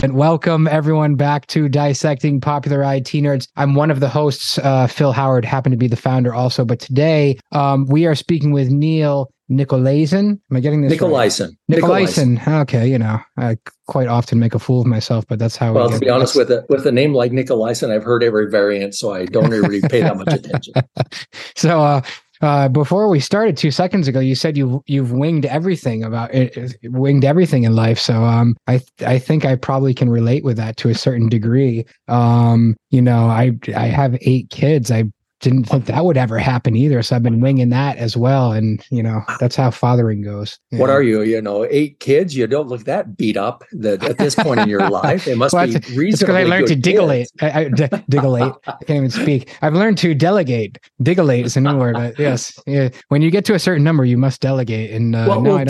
And welcome everyone back to Dissecting Popular IT Nerds. I'm one of the hosts, uh, Phil Howard, happened to be the founder also. But today um, we are speaking with Niel Nickolaisen. Am I getting this? Nickolaisen. Right? Nickolaisen. Okay, you know, I quite often make a fool of myself, but that's how. Well, we to be honest, with a with a name like Nickolaisen, I've heard every variant, so I don't really pay that much attention. so, uh, uh, before we started two seconds ago, you said you you've winged everything about it, winged everything in life. So um, I I think I probably can relate with that to a certain degree. Um, you know, I I have eight kids. I didn't think that would ever happen either. So I've been winging that as well. And, you know, that's how fathering goes. What are you? You know, eight kids? You don't look that beat up that at this point in your life. It must well, be reasonably because I learned to digilate. I, I, d- digilate. I can't even speak. I've learned to delegate. Digilate is a new word. But yes. Yeah. When you get to a certain number, you must delegate. And uh, well, no, well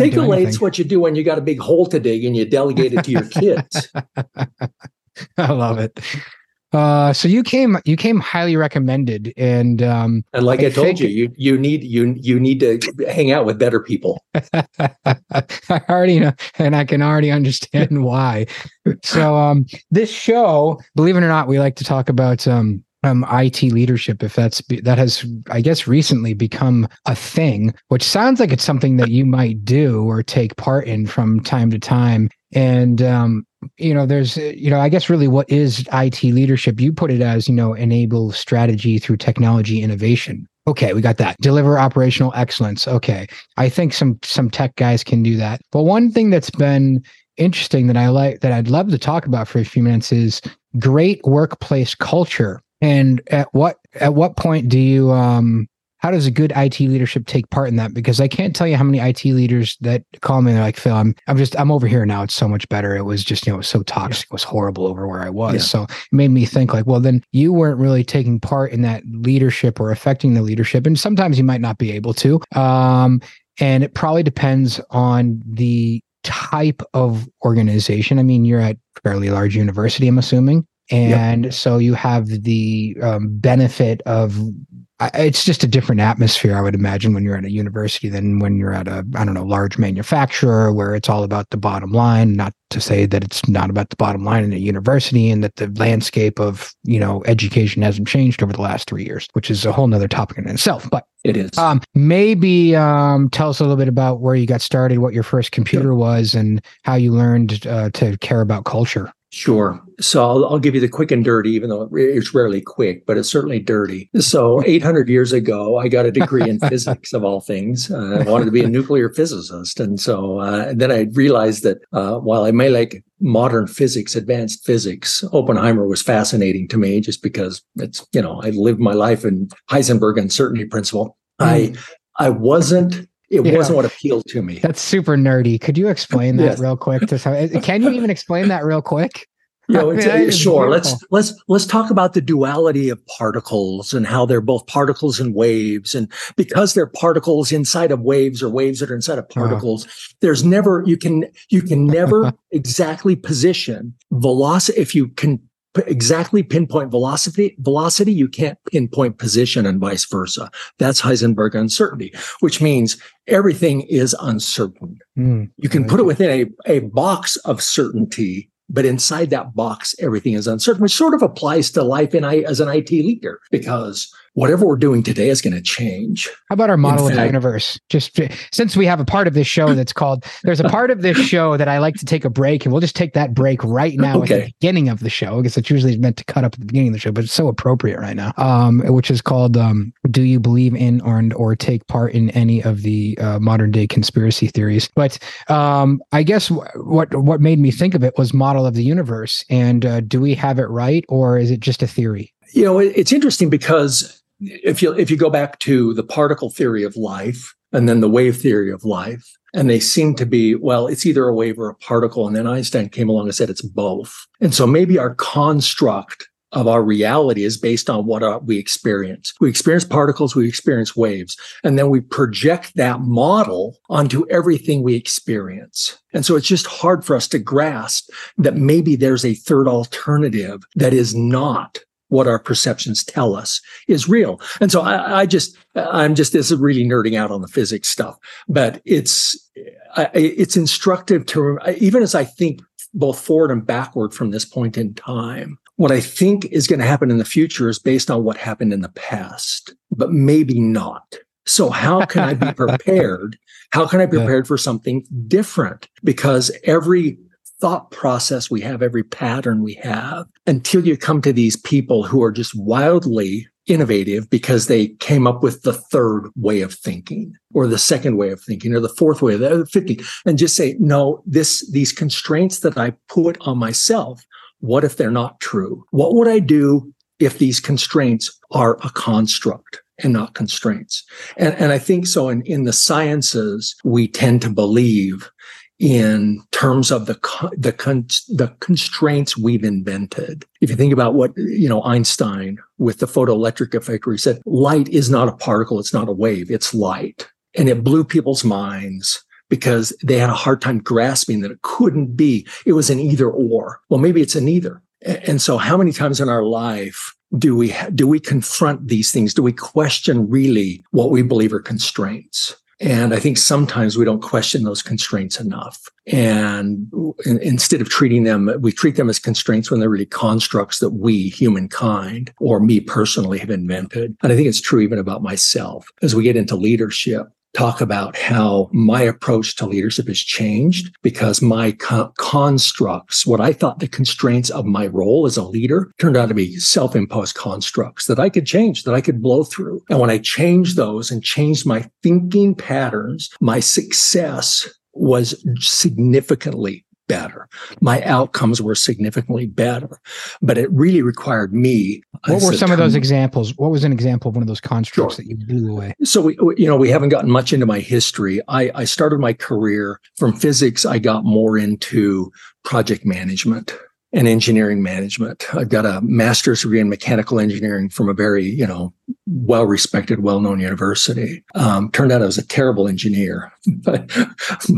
what you do when you got a big hole to dig and you delegate it to your kids. I love it. Uh, so you came you came highly recommended, and um, and like I, I told you, you you need you you need to hang out with better people. I already know, and I can already understand why. So um, this show, believe it or not, we like to talk about um, um, IT leadership, if that's that has, I guess, recently become a thing, which sounds like it's something that you might do or take part in from time to time. And um, you know there's you know i guess really what is it leadership? You put it as you know enable strategy through technology innovation. Okay we got that. Deliver operational excellence. Okay i think some some tech guys can do that. But one thing that's been interesting that i like that i'd love to talk about for a few minutes is great workplace culture. And at what at what point do you um how does a good IT leadership take part in that? Because I can't tell you how many IT leaders that call me and they're like, Phil, I'm I'm just I'm over here now. It's so much better. It was just, you know, it was so toxic, it was horrible over where I was. Yeah. So it made me think like, well, then you weren't really taking part in that leadership or affecting the leadership. And sometimes you might not be able to. Um, and it probably depends on the type of organization. I mean, you're at fairly large university, I'm assuming. And yep. so you have the um, benefit of it's just a different atmosphere, I would imagine, when you're at a university than when you're at a, I don't know, large manufacturer where it's all about the bottom line. Not to say that it's not about the bottom line in a university and that the landscape of, you know, education hasn't changed over the last three years, which is a whole nother topic in itself. But it is. Um, maybe um, tell us a little bit about where you got started, what your first computer was, and how you learned uh, to care about culture. Sure. So I'll, I'll, give you the quick and dirty, even though it's rarely quick, but it's certainly dirty. So 800 years ago, I got a degree in physics of all things. Uh, I wanted to be a nuclear physicist. And so uh, then I realized that uh, while I may like modern physics, advanced physics, Oppenheimer was fascinating to me just because it's, you know, I lived my life in Heisenberg uncertainty principle. Mm. I, I wasn't it yeah. wasn't what appealed to me. That's super nerdy. Could you explain that yes. real quick? To some, eh, can you even explain that real quick? You know, I mean, sure. Let's let's let's talk about the duality of particles and how they're both particles and waves, and because they're particles inside of waves or waves that are inside of particles, there's never you can you can never exactly position velocity if you can exactly pinpoint velocity velocity you can't pinpoint position and vice versa. That's heisenberg uncertainty which means everything is uncertain. Mm, you can put it within a, a box of certainty but inside that box everything is uncertain which sort of applies to life in I, as an it leader because whatever we're doing today is going to change. How about our model fact, of the universe? Just since we have a part of this show that's called, there's a part of this show that I like to take a break, and we'll just take that break right now okay. at the beginning of the show because it's usually meant to cut up at the beginning of the show, but it's so appropriate right now. Um, which is called um, "Do you believe in or or take part in any of the uh, modern day conspiracy theories?" But um, I guess w- what what made me think of it was model of the universe, and uh, do we have it right, or is it just a theory? You know, it's interesting because if you if you go back to the particle theory of life and then the wave theory of life and they seem to be well it's either a wave or a particle and then einstein came along and said it's both and so maybe our construct of our reality is based on what uh, we experience. We experience particles, we experience waves, and then we project that model onto everything we experience. And so it's just hard for us to grasp that maybe there's a third alternative that is not what our perceptions tell us is real. And so I, I, just, I'm just, this is really nerding out on the physics stuff, but it's, it's instructive to, even as I think both forward and backward from this point in time. What I think is going to happen in the future is based on what happened in the past, but maybe not. So how can I be prepared? How can I be prepared for something different? Because every thought process we have, every pattern we have, until you come to these people who are just wildly innovative because they came up with the third way of thinking or the second way of thinking or the fourth way of the 50 and just say no this these constraints that i put on myself what if they're not true? What would i do if these constraints are a construct and not constraints? And, and i think so in, in the sciences we tend to believe in terms of the the the constraints we've invented. If you think about what you know Einstein with the photoelectric effect, where he said light is not a particle, it's not a wave, it's light, and it blew people's minds because they had a hard time grasping that it couldn't be. It was an either or. Well, maybe it's an either. And so, how many times in our life do we do we confront these things? Do we question really what we believe are constraints? And I think sometimes we don't question those constraints enough. And instead of treating them, we treat them as constraints when they're really constructs that we, humankind, or me personally have invented. And I think it's true even about myself. As we get into leadership, talk about how my approach to leadership has changed because my co- constructs, what I thought the constraints of my role as a leader turned out to be self-imposed constructs that I could change, that I could blow through. And when I changed those and changed my thinking patterns, my success was significantly better. My outcomes were significantly better, but it really required me. What were some of those examples? What was an example of one of those constructs sure. that you blew away? So we, you know, we haven't gotten much into my history. I, I started my career from physics. I got more into project management and engineering management. I've got a master's degree in mechanical engineering from a very, you know, well respected, well known university. Um, turned out I was a terrible engineer, but,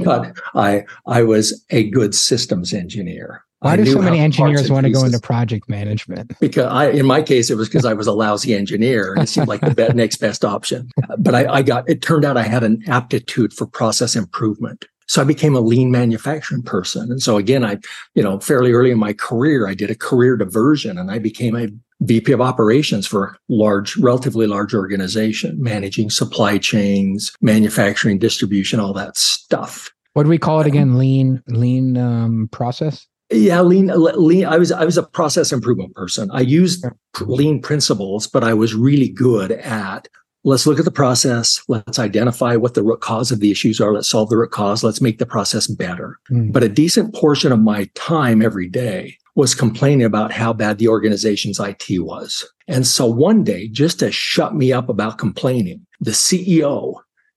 but I, I was a good systems engineer. Why do so many engineers want to go into project management? Because I, in my case, it was because I was a lousy engineer and it seemed like the next best option. But I, I got, it turned out I had an aptitude for process improvement. So I became a lean manufacturing person. And so again, I, you know, fairly early in my career, I did a career diversion and I became a VP of operations for a large, relatively large organization, managing supply chains, manufacturing, distribution, all that stuff. What do we call it again? Lean, lean um, process? Yeah, lean, lean. I was I was a process improvement person. I used lean principles, but I was really good at let's look at the process. Let's identify what the root cause of the issues are. Let's solve the root cause. Let's make the process better. Mm. But a decent portion of my time every day was complaining about how bad the organization's IT was. And so one day, just to shut me up about complaining, the CEO,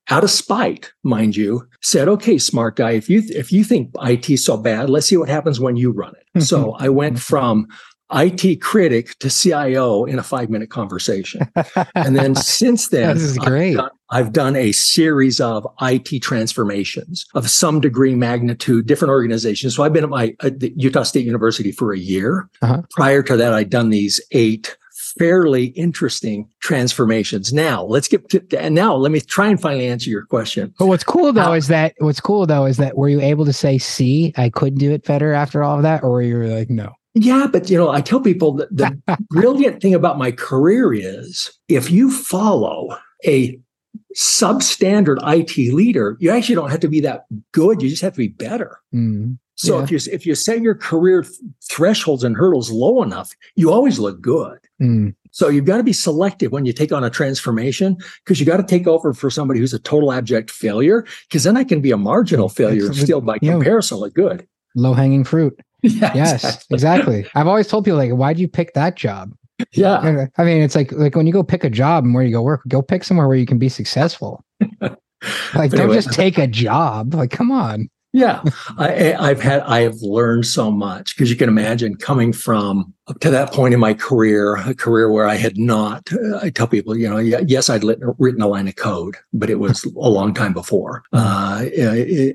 out of spite, mind you, said, okay, smart guy, if you, th- if you think IT's so bad, let's see what happens when you run it. so I went from IT critic to CIO in a five minute conversation. and then since then, this is great. I've done, I've done, a series of IT transformations of some degree magnitude, different organizations. So I've been at my at Utah State University for a year. Uh-huh. Prior to that, I'd done these eight fairly interesting transformations. Now let's get to, and now let me try and finally answer your question. But what's cool though uh, is that what's cool though is that were you able to say, see, I could do it better after all of that? Or were you like, no? Yeah, but you know, I tell people that the brilliant thing about my career is if you follow a substandard IT leader, you actually don't have to be that good. You just have to be better. Mm, so yeah. if you if you set your career thresholds and hurdles low enough, you always look good. Mm. So you've got to be selective when you take on a transformation because you got to take over for somebody who's a total abject failure because then I can be a marginal failure still by comparison look good. Low hanging fruit. Yeah, yes, exactly. exactly. I've always told people like, why do you pick that job? Yeah. Uh, I mean, it's like like when you go pick a job and where you go work, go pick somewhere where you can be successful. like, don't just take a job. Like, come on. Yeah, I, I've had I have learned so much because you can imagine coming from up to that point in my career, a career where I had not. Uh, I tell people, you know, yes, I'd written a line of code, but it was a long time before. Uh,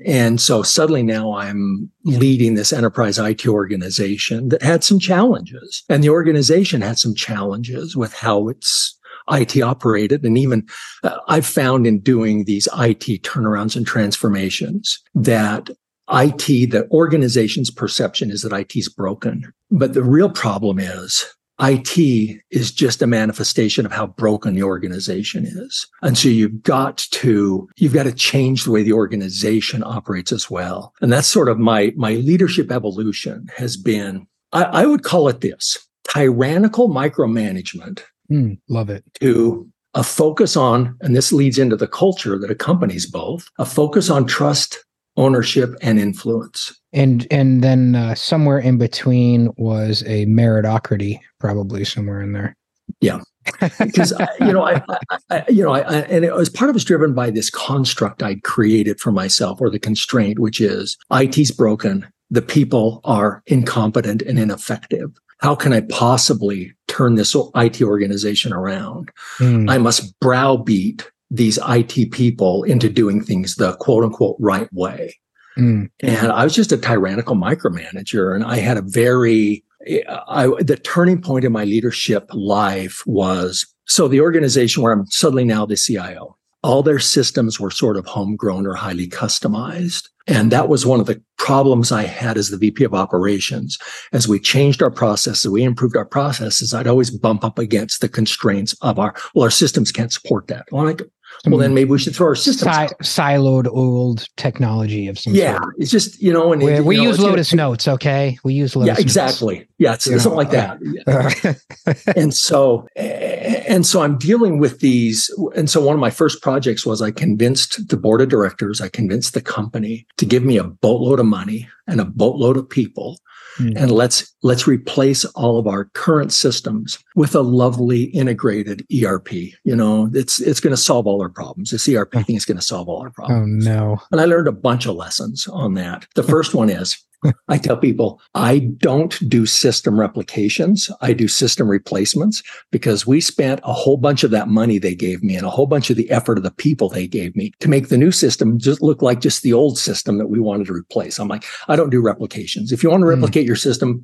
and so suddenly now I'm leading this enterprise IT organization that had some challenges, and the organization had some challenges with how it's IT operated. And even uh, I've found in doing these IT turnarounds and transformations that IT, the organization's perception is that IT is broken. But the real problem is IT is just a manifestation of how broken the organization is. And so you've got to, you've got to change the way the organization operates as well. And that's sort of my, my leadership evolution has been, I, I would call it this tyrannical micromanagement. Mm, love it. To a focus on, and this leads into the culture that accompanies both, a focus on trust, ownership, and influence. And and then uh, somewhere in between was a meritocracy probably somewhere in there. Yeah. Because you know I, I, you know I, I, and it was part of it was driven by this construct i'd created for myself or the constraint which is it's broken the people are incompetent and ineffective how can i possibly turn this it organization around mm. i must browbeat these it people into doing things the quote unquote right way Mm. And I was just a tyrannical micromanager. And I had a very, I, the turning point in my leadership life was so the organization where I'm suddenly now the CIO, all their systems were sort of homegrown or highly customized. And that was one of the problems I had as the VP of operations. As we changed our processes, we improved our processes, I'd always bump up against the constraints of our, well, our systems can't support that. Well, like, well, then maybe we should throw our systems si- siloed old technology of some yeah, sort. it's just you know, and we, it, we know, use Lotus gonna, Notes, okay? We use Lotus. Yeah, exactly. Notes. Yeah, it's, it's something like uh, that. and so, and so I'm dealing with these. And so one of my first projects was I convinced the board of directors, I convinced the company to give me a boatload of money and a boatload of people mm. and let's let's replace all of our current systems with a lovely integrated ERP. You know, it's it's going to solve all our problems. This ERP thing is going to solve all our problems. Oh no! And I learned a bunch of lessons on that. The first one is I tell people I don't do system replications. I do system replacements because we spent a whole bunch of that money they gave me and a whole bunch of the effort of the people they gave me to make the new system just look like just the old system that we wanted to replace. I'm like, I don't do replications. If you want to hmm. replicate mm. your system,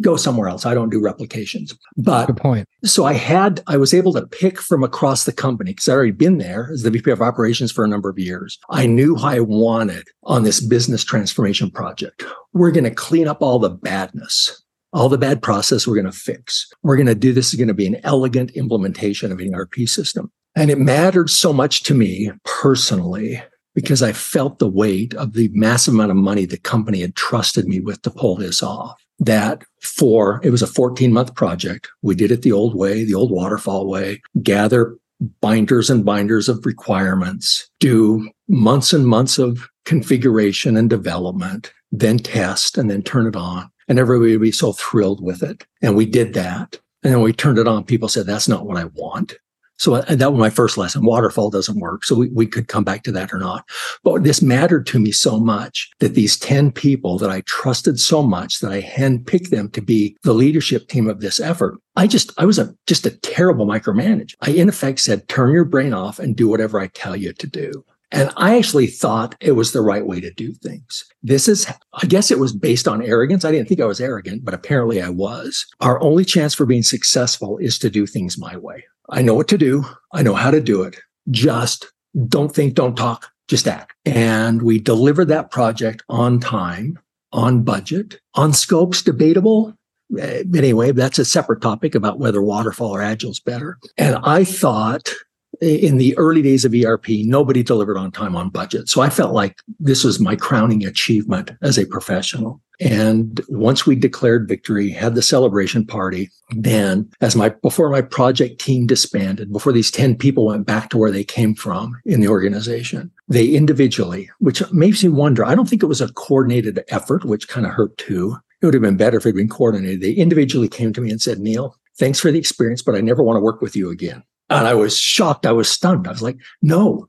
go somewhere else. I don't do replications. But good point. So I had, I was able to pick from across the company because I already been there as the VP of operations for a number of years. I knew I wanted on this business transformation project we're going to clean up all the badness, all the bad process we're going to fix. We're going to do this is going to be an elegant implementation of an ERP system. And it mattered so much to me personally because I felt the weight of the massive amount of money the company had trusted me with to pull this off. That for it was a 14 month project. We did it the old way, the old waterfall way, gather binders and binders of requirements, do months and months of configuration and development, then test and then turn it on. And everybody would be so thrilled with it. And we did that. And then we turned it on. People said, that's not what I want. So uh, that was my first lesson. Waterfall doesn't work. So we, we could come back to that or not. But this mattered to me so much that these 10 people that I trusted so much that I handpicked them to be the leadership team of this effort. I just, I was a, just a terrible micromanager. I in effect said, turn your brain off and do whatever I tell you to do. And I actually thought it was the right way to do things. This is, I guess it was based on arrogance. I didn't think I was arrogant, but apparently I was. Our only chance for being successful is to do things my way. I know what to do. I know how to do it. Just don't think, don't talk, just act. And we delivered that project on time, on budget, on scopes debatable. Anyway, that's a separate topic about whether waterfall or agile is better. And I thought in the early days of ERP, nobody delivered on time on budget. So I felt like this was my crowning achievement as a professional. And once we declared victory, had the celebration party, then as my, before my project team disbanded, before these 10 people went back to where they came from in the organization, they individually, which makes me wonder, I don't think it was a coordinated effort, which kind of hurt too. It would have been better if it had been coordinated. They individually came to me and said, Niel, thanks for the experience, but I never want to work with you again. And I was shocked. I was stunned. I was like, no,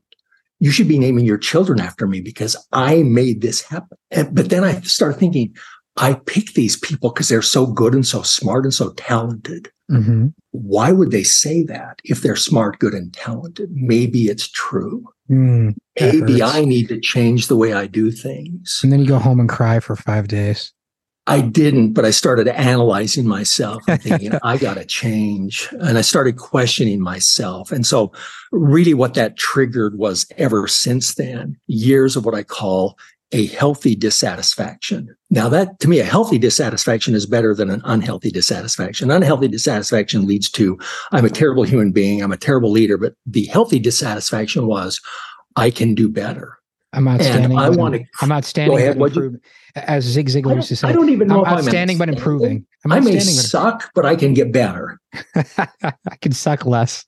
you should be naming your children after me because I made this happen. And, but then I started thinking, I pick these people because they're so good and so smart and so talented. Mm-hmm. Why would they say that if they're smart, good, and talented? Maybe it's true. Mm, Maybe hurts. I need to change the way I do things. And then you go home and cry for five days. I didn't, but I started analyzing myself and thinking, I got to change. And I started questioning myself. And so, really, what that triggered was ever since then, years of what I call a healthy dissatisfaction. Now, that to me, a healthy dissatisfaction is better than an unhealthy dissatisfaction. Unhealthy dissatisfaction leads to I'm a terrible human being, I'm a terrible leader, but the healthy dissatisfaction was I can do better. I'm outstanding. I want to. I'm outstanding. Ahead, as Zig Ziglar used to say, I don't even know I'm outstanding, but improving. I'm i may suck, but I can get better. I can suck less.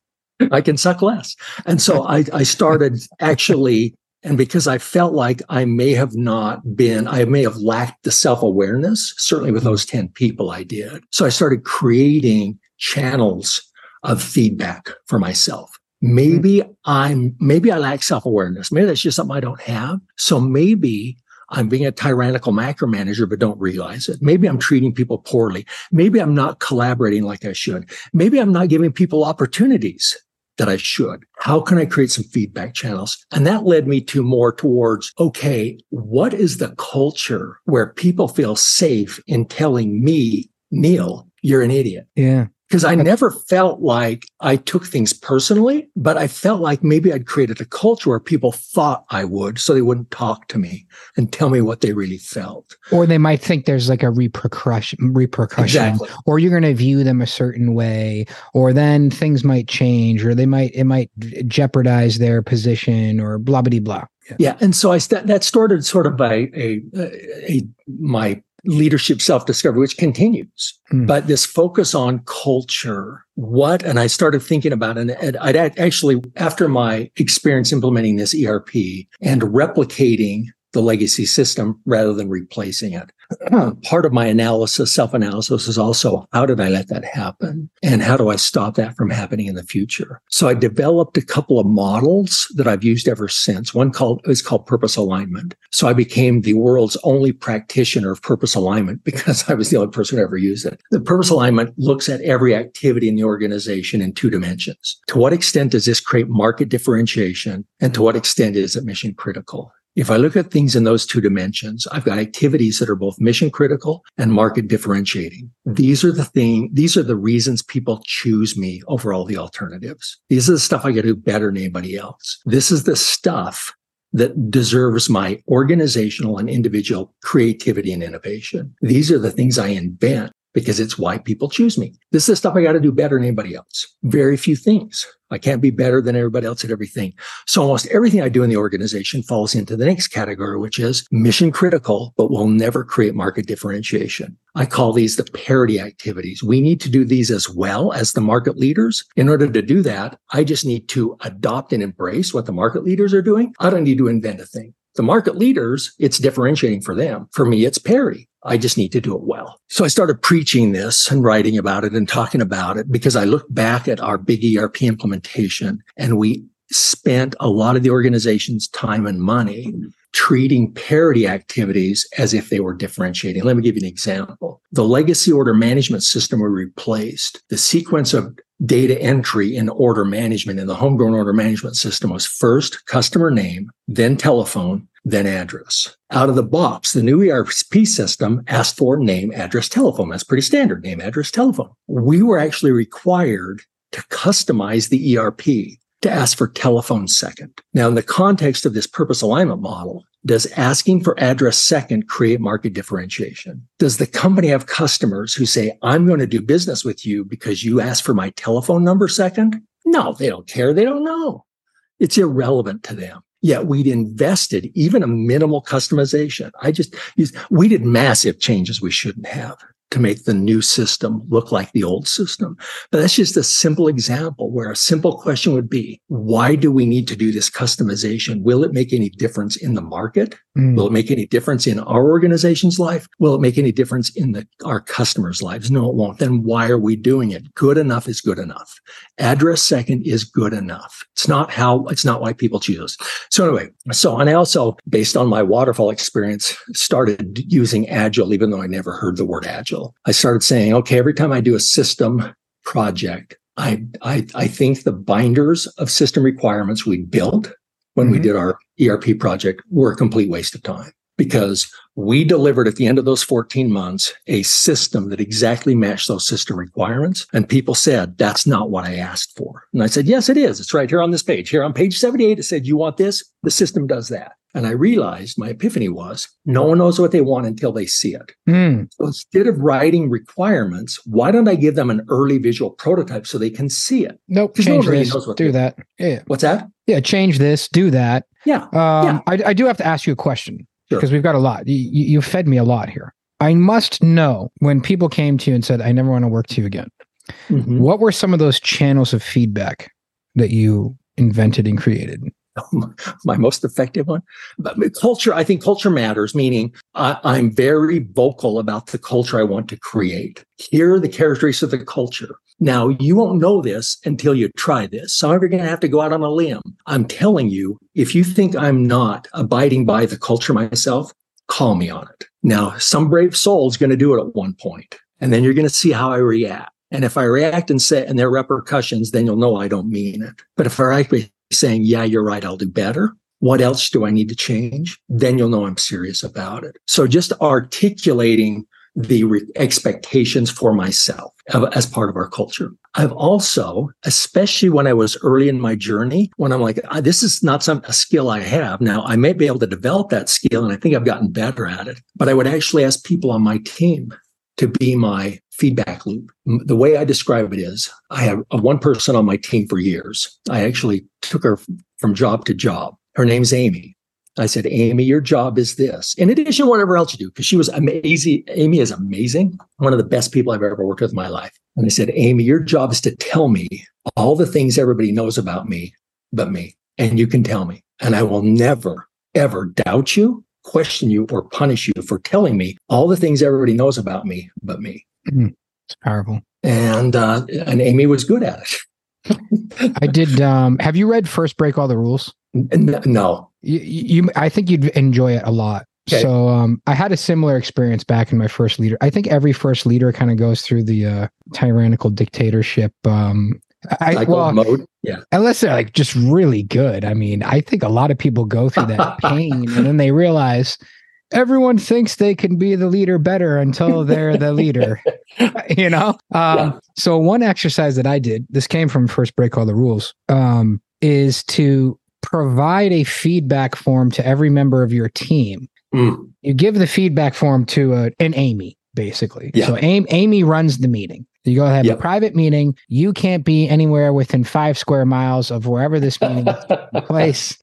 I can suck less. And so I, I started actually, and because I felt like I may have not been, I may have lacked the self awareness, certainly with hmm. those 10 people I did. So I started creating channels of feedback for myself. Hmm. Maybe I'm, maybe I lack self awareness. Maybe that's just something I don't have. So maybe I'm being a tyrannical macromanager, but don't realize it. Maybe I'm treating people poorly. Maybe I'm not collaborating like I should. Maybe I'm not giving people opportunities that I should. How can I create some feedback channels? And that led me to more towards, okay, what is the culture where people feel safe in telling me, Niel, you're an idiot? Yeah because I never felt like I took things personally, but I felt like maybe I'd created a culture where people thought I would, so they wouldn't talk to me and tell me what they really felt. Or they might think there's like a repercussion, repercussion, exactly. or you're going to view them a certain way, or then things might change, or they might it might jeopardize their position, or blah blah blah. Yeah. yeah. and so I st- that started sort of a, a, a my leadership self discovery, which continues. Mm. But this focus on culture, what, and I started thinking about it. And I'd actually, after my experience implementing this ERP and replicating the legacy system rather than replacing it. Part of my analysis, self analysis is also how did I let that happen? And how do I stop that from happening in the future? So I developed a couple of models that I've used ever since. One called is called purpose alignment. So I became the world's only practitioner of purpose alignment because I was the only person who ever used it. The purpose alignment looks at every activity in the organization in two dimensions. To what extent does this create market differentiation? And to what extent is it mission critical? If I look at things in those two dimensions, I've got activities that are both mission critical and market differentiating. These are the thing, these are the reasons people choose me over all the alternatives. These are the stuff I get to do better than anybody else. This is the stuff that deserves my organizational and individual creativity and innovation. These are the things I invent because it's why people choose me. This is stuff I got to do better than anybody else. Very few things. I can't be better than everybody else at everything. So almost everything I do in the organization falls into the next category, which is mission critical, but will never create market differentiation. I call these the parity activities. We need to do these as well as the market leaders. In order to do that, I just need to adopt and embrace what the market leaders are doing. I don't need to invent a thing. The market leaders, it's differentiating for them. For me, it's parity. I just need to do it well. So I started preaching this and writing about it and talking about it because I looked back at our big ERP implementation and we spent a lot of the organization's time and money treating parity activities as if they were differentiating. Let me give you an example. The legacy order management system we replaced. The sequence of data entry in order management in the homegrown order management system was first customer name, then telephone, then address. Out of the box, the new ERP system asked for name, address, telephone. That's pretty standard name, address, telephone. We were actually required to customize the ERP to ask for telephone second. Now, in the context of this purpose alignment model, does asking for address second create market differentiation? Does the company have customers who say, I'm going to do business with you because you asked for my telephone number second? No, they don't care. They don't know. It's irrelevant to them. Yet we'd invested even a minimal customization. I just we did massive changes we shouldn't have to make the new system look like the old system. But that's just a simple example where a simple question would be, why do we need to do this customization? Will it make any difference in the market? Mm. Will it make any difference in our organization's life? Will it make any difference in the, our customers' lives? No, it won't. Then why are we doing it? Good enough is good enough. Address second is good enough. It's not how, it's not why people choose. So anyway, so, and I also, based on my waterfall experience, started using Agile, even though I never heard the word Agile. I started saying, okay, every time I do a system project, I, I, I think the binders of system requirements we built when mm-hmm. we did our ERP project were a complete waste of time because we delivered at the end of those 14 months a system that exactly matched those system requirements. And people said, that's not what I asked for. And I said, yes, it is. It's right here on this page. Here on page 78, it said, you want this? The system does that. And I realized my epiphany was no one knows what they want until they see it. Mm. So instead of writing requirements, why don't I give them an early visual prototype so they can see it? Nope. no Change really this. knows what Do they- that. Yeah. What's that? Yeah. Change this. Do that. Yeah. Um, Yeah. I, I do have to ask you a question Sure. because we've got a lot. You, you fed me a lot here. I must know when people came to you and said, I never want to work to you again. Mhm. What were some of those channels of feedback that you invented and created? my most effective one. But culture, I think culture matters, meaning I, I'm very vocal about the culture I want to create. Here are the characteristics of the culture. Now, you won't know this until you try this. Some of you are going to have to go out on a limb. I'm telling you, if you think I'm not abiding by the culture myself, call me on it. Now, some brave soul is going to do it at one point, and then you're going to see how I react. And if I react and say, and there are repercussions, then you'll know I don't mean it. But if I react saying, yeah, you're right, I'll do better. What else do I need to change? Then you'll know I'm serious about it. So just articulating the re- expectations for myself as part of our culture. I've also, especially when I was early in my journey, when I'm like, "Ah, this is not some a skill I have. Now I may be able to develop that skill and I think I've gotten better at it, but I would actually ask people on my team to be my feedback loop. The way I describe it is I have a one person on my team for years. I actually took her from job to job. Her name's Amy. I said, Amy, your job is this. In addition to whatever else you do, because she was amazing. Amy is amazing. One of the best people I've ever worked with in my life. And I said, Amy, your job is to tell me all the things everybody knows about me, but me. And you can tell me. And I will never, ever doubt you, question you, or punish you for telling me all the things everybody knows about me, but me. It's powerful. And uh, and Amy was good at it. I did. Um, have you read First Break All the Rules? N- No. You, you, I think you'd enjoy it a lot. Okay. So, um, I had a similar experience back in my first leader. I think every first leader kind of goes through the uh, tyrannical dictatorship. Um, I, Cycle well, mode. Yeah. unless they're like just really good. I mean, I think a lot of people go through that pain and then they realize everyone thinks they can be the leader better until they're the leader. you know? Um, Yeah. so one exercise that I did, this came from first break all the rules, um, is to provide a feedback form to every member of your team. Mm. You give the feedback form to a, an Amy, basically. Yeah. So Amy, Amy runs the meeting. You go have Yeah. a private meeting. You can't be anywhere within five square miles of wherever this meeting is place.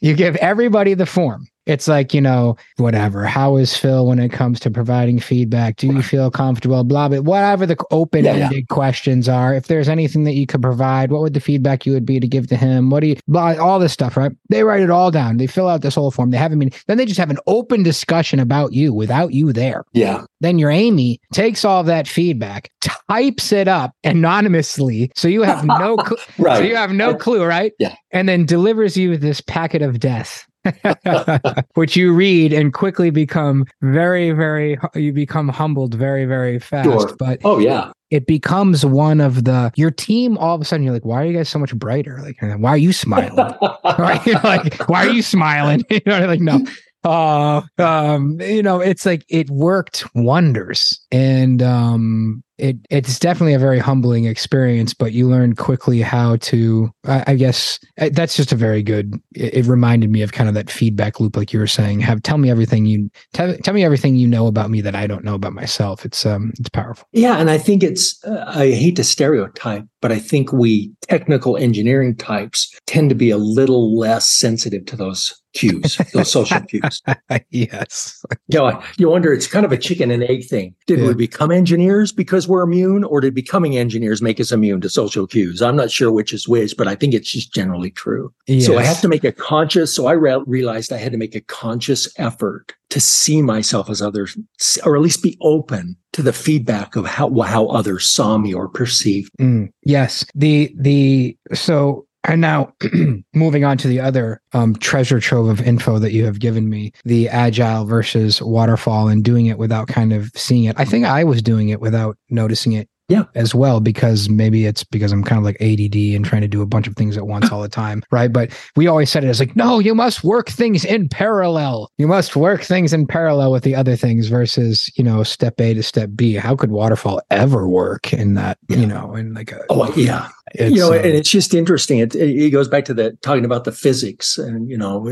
You give everybody the form. It's like, you know, whatever. How is Phil when it comes to providing feedback? Do you feel comfortable? Blah, blah, whatever the open ended questions are. If there's anything that you could provide, what would the feedback you would be to give to him? What do you, blah, all this stuff, right? They write it all down. They fill out this whole form. They have a meeting. Then they just have an open discussion about you without you there. yeah. Then your Amy takes all that feedback, types it up anonymously. So you have no cl- Right. so you have no clue, right? Yeah. And then delivers you this packet of death. which you read and quickly become very very you become humbled very very fast Sure. but oh yeah. it becomes one of the your team all of a sudden you're like why are you guys so much brighter like why are you smiling right? You're like, why are you smiling? you know, like, no. Uh, um, you know, it's like it worked wonders. And um it it's definitely a very humbling experience, but you learn quickly how to I, I guess that's just a very good it, it reminded me of kind of that feedback loop, like you were saying. Have tell me everything you tell, tell me everything you know about me that I don't know about myself. It's um it's powerful. Yeah, and I think it's, uh, I hate to stereotype, but I think we technical engineering types tend to be a little less sensitive to those cues, those social cues. yes. You know, you wonder, it's kind of a chicken and egg thing. Did Yeah. we become engineers because we're immune, or did becoming engineers make us immune to social cues? I'm not sure which is which, but I think it's just generally true. So I have to make a conscious, so I re- realized I had to make a conscious effort to see myself as others, or at least be open to the feedback of how, how others saw me or perceived. Mm, yes. The the so and now moving on to the other um, treasure trove of info that you have given me, the agile versus waterfall and doing it without kind of seeing it. I think I was doing it without noticing it Yeah. as well because maybe it's because I'm kind of like ADD and trying to do a bunch of things at once all the time, right? But we always said it as like, no, you must work things in parallel. You must work things in parallel with the other things versus, you know, step A to step B. How could waterfall ever work in that, Yeah. you know, in like a Oh, yeah. It's, you know, uh, and it's just interesting. It, it, goes back to the talking about the physics, and you know,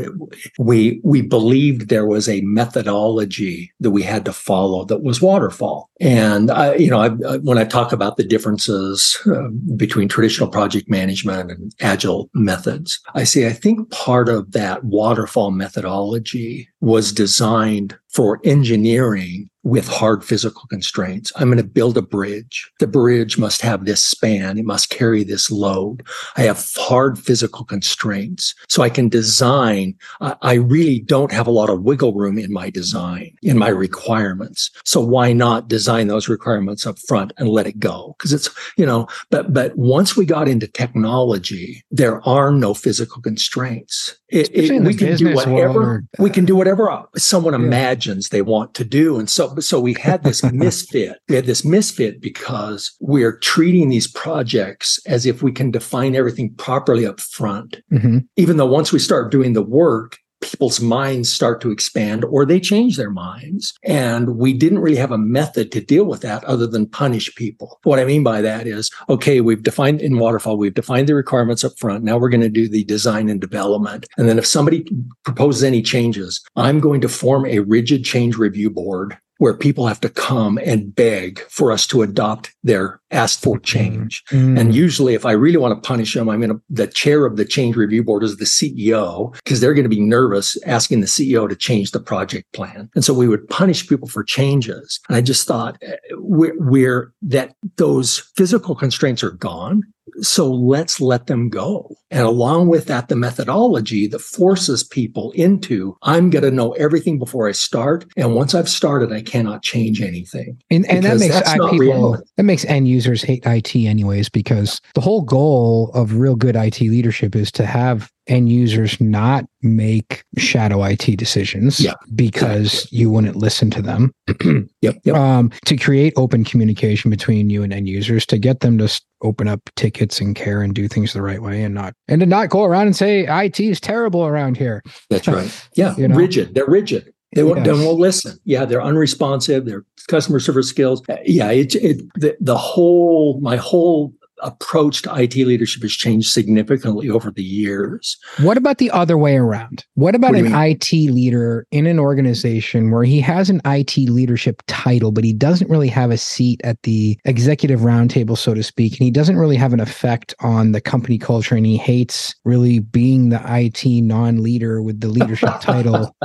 we we believed there was a methodology that we had to follow that was waterfall. And I, you know, I, when I talk about the differences uh, between traditional project management and agile methods, I say I think part of that waterfall methodology was designed for engineering with hard physical constraints. I'm going to build a bridge. The bridge must have this span. It must carry this load. I have hard physical constraints. So I can design. I really don't have a lot of wiggle room in my design, in my requirements. So why not design those requirements up front and let it go? Because it's, you know, but, but once we got into technology, there are no physical constraints. It, it, we can do whatever, we can do whatever someone yeah. imagines they want to do. And so so we had this misfit. We had this misfit because we're treating these projects as if we can define everything properly up front. Mm-hmm. Even though once we start doing the work, people's minds start to expand or they change their minds. And we didn't really have a method to deal with that other than punish people. What I mean by that is, okay, we've defined in waterfall, we've defined the requirements up front. Now we're going to do the design and development. And then if somebody proposes any changes, I'm going to form a rigid change review board where people have to come and beg for us to adopt their asked for change. Mm-hmm. And usually, if I really want to punish them, I'm going to, the chair of the change review board is the CEO because they're going to be nervous asking the CEO to change the project plan. And so we would punish people for changes. And I just thought eh, we're, we're that those physical constraints are gone. So let's let them go. And along with that, the methodology that forces people into, I'm going to know everything before I start. And once I've started, I cannot change anything. And, and that makes people, reality. that makes end users hate IT anyways, because the whole goal of real good IT leadership is to have end users not make shadow IT decisions yeah, because exactly. you wouldn't listen to them. yep, yep. Um, to create open communication between you and end users, to get them to open up tickets and care and do things the right way and not and to not go around and say IT is terrible around here. That's right. Yeah, you know? rigid. They're rigid. They won't, yes. they won't listen. Yeah, they're unresponsive. Their customer service skills. Yeah, it, it the, the whole my whole approach to IT leadership has changed significantly over the years. What about the other way around? What about what an IT leader in an organization where he has an IT leadership title, but he doesn't really have a seat at the executive roundtable, so to speak, and he doesn't really have an effect on the company culture and he hates really being the IT non leader with the leadership title?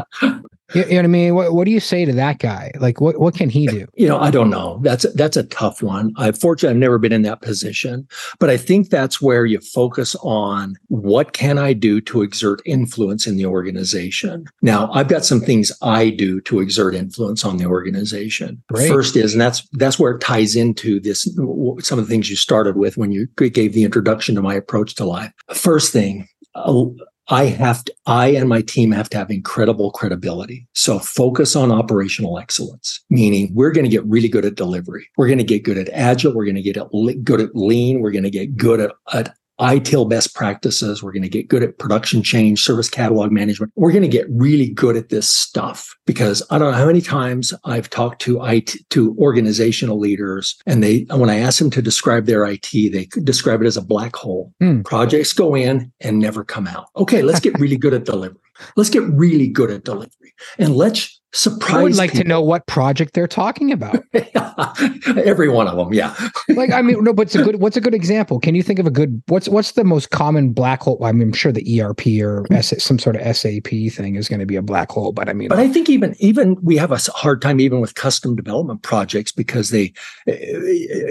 You, know what I mean? What, what do you say to that guy? Like, what, what can he do? You know, I don't know. That's that's a tough one. I fortunately I've never been in that position, but I think that's where you focus on what can I do to exert influence in the organization. Now, I've got some things I do to exert influence on the organization. Great. First is, and that's that's where it ties into this. Some of the things you started with when you gave the introduction to my approach to life. First thing, I have to, I and my team have to have incredible credibility. So focus on operational excellence, meaning we're going to get really good at delivery. We're going to get good at agile. We're going to get good at lean. We're going to get good at, at ITIL best practices. We're going to get good at production change, service catalog management. We're going to get really good at this stuff because I don't know how many times I've talked to IT, to organizational leaders and they, when I ask them to describe their IT, they describe it as a black hole. Mm. Projects go in and never come out. Okay. Let's get really good at delivery. Let's get really good at delivery and let's surprise. I would like people. to know what project they're talking about. Every one of them, yeah. like I mean, no, but it's a good. What's a good example? Can you think of a good? What's what's the most common black hole? I mean, I'm sure the ERP or some sort of SAP thing is going to be a black hole, but I mean, but I think even even we have a hard time even with custom development projects because they eh,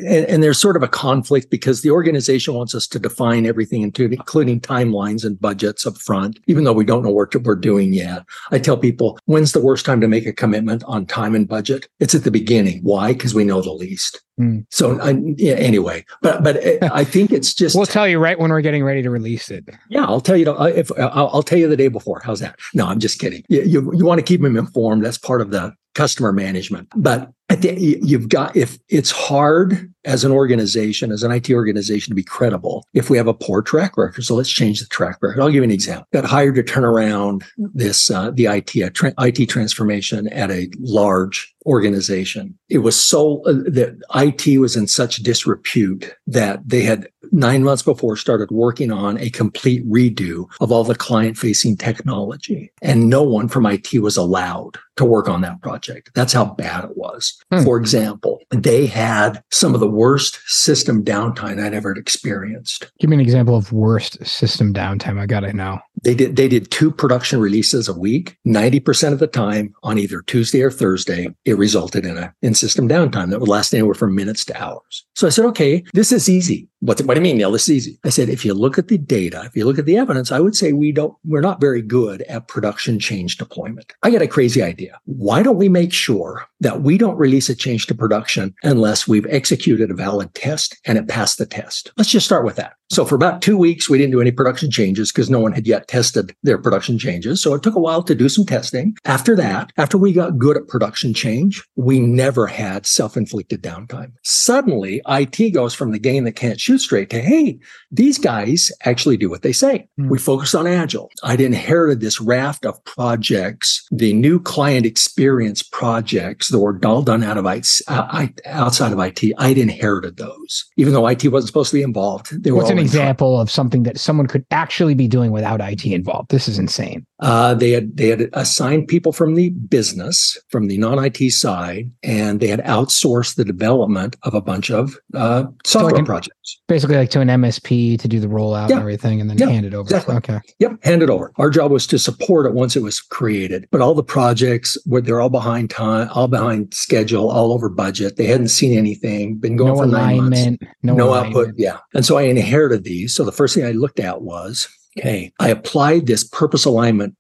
and, and there's sort of a conflict because the organization wants us to define everything, including timelines and budgets up front, even though we don't know what we're doing yet. I tell people, when's the worst time to make a commitment on time and budget, it's at the beginning. Why? Because we know the least. Mm. So I, yeah, anyway, but but I think it's just. we'll tell you right when we're getting ready to release it. Yeah, I'll tell you. If I'll, I'll tell you the day before. How's that? No, I'm just kidding. You you, you want to keep them informed. That's part of the customer management. But I think you've got if it's hard as an organization, as an IT organization to be credible if we have a poor track record. So let's change the track record. I'll give you an example. Got hired to turn around this, uh, the IT, tra- IT transformation at a large organization. It was so uh, that IT was in such disrepute that they had nine months before started working on a complete redo of all the client facing technology. And no one from IT was allowed to work on that project. That's how bad it was. Hmm. For example, they had some of the worst system downtime I'd ever experienced. Give me an example of worst system downtime. I got it now. They did they did two production releases a week. 90% of the time on either Tuesday or Thursday, it resulted in a in system downtime that would last anywhere from minutes to hours. So I said, okay, this is easy. What, what do you mean, Niel? This is easy. I said, if you look at the data, if you look at the evidence, I would say we don't, we're not very good at production change deployment. I got a crazy idea. Why don't we make sure that we don't release a change to production unless we've executed a valid test and it passed the test? Let's just start with that. So for about two weeks, we didn't do any production changes because no one had yet tested their production changes. So it took a while to do some testing. After that, after we got good at production change, we never had self-inflicted downtime. Suddenly, IT goes from the game that can't shoot straight to, hey, these guys actually do what they say. Mm. We focused on agile. I'd inherited this raft of projects, the new client experience projects that were all done out of IT, uh, outside of IT. I'd inherited those, even though IT wasn't supposed to be involved. They were What's an example of something that someone could actually be doing without IT involved? This is insane. Uh, they had they had assigned people from the business, from the non IT side, and they had outsourced the development of a bunch of uh, software so like projects. Basically, like to an MSP to do the rollout yeah. and everything, and then yeah, hand it over. Exactly. Okay. Yep, hand it over. Our job was to support it once it was created, but all the projects were they're all behind time, all behind schedule, all over budget. They hadn't seen anything, been going no for nine months, no, no output. Yeah, and so I inherited these. So the first thing I looked at was, okay, I applied this purpose alignment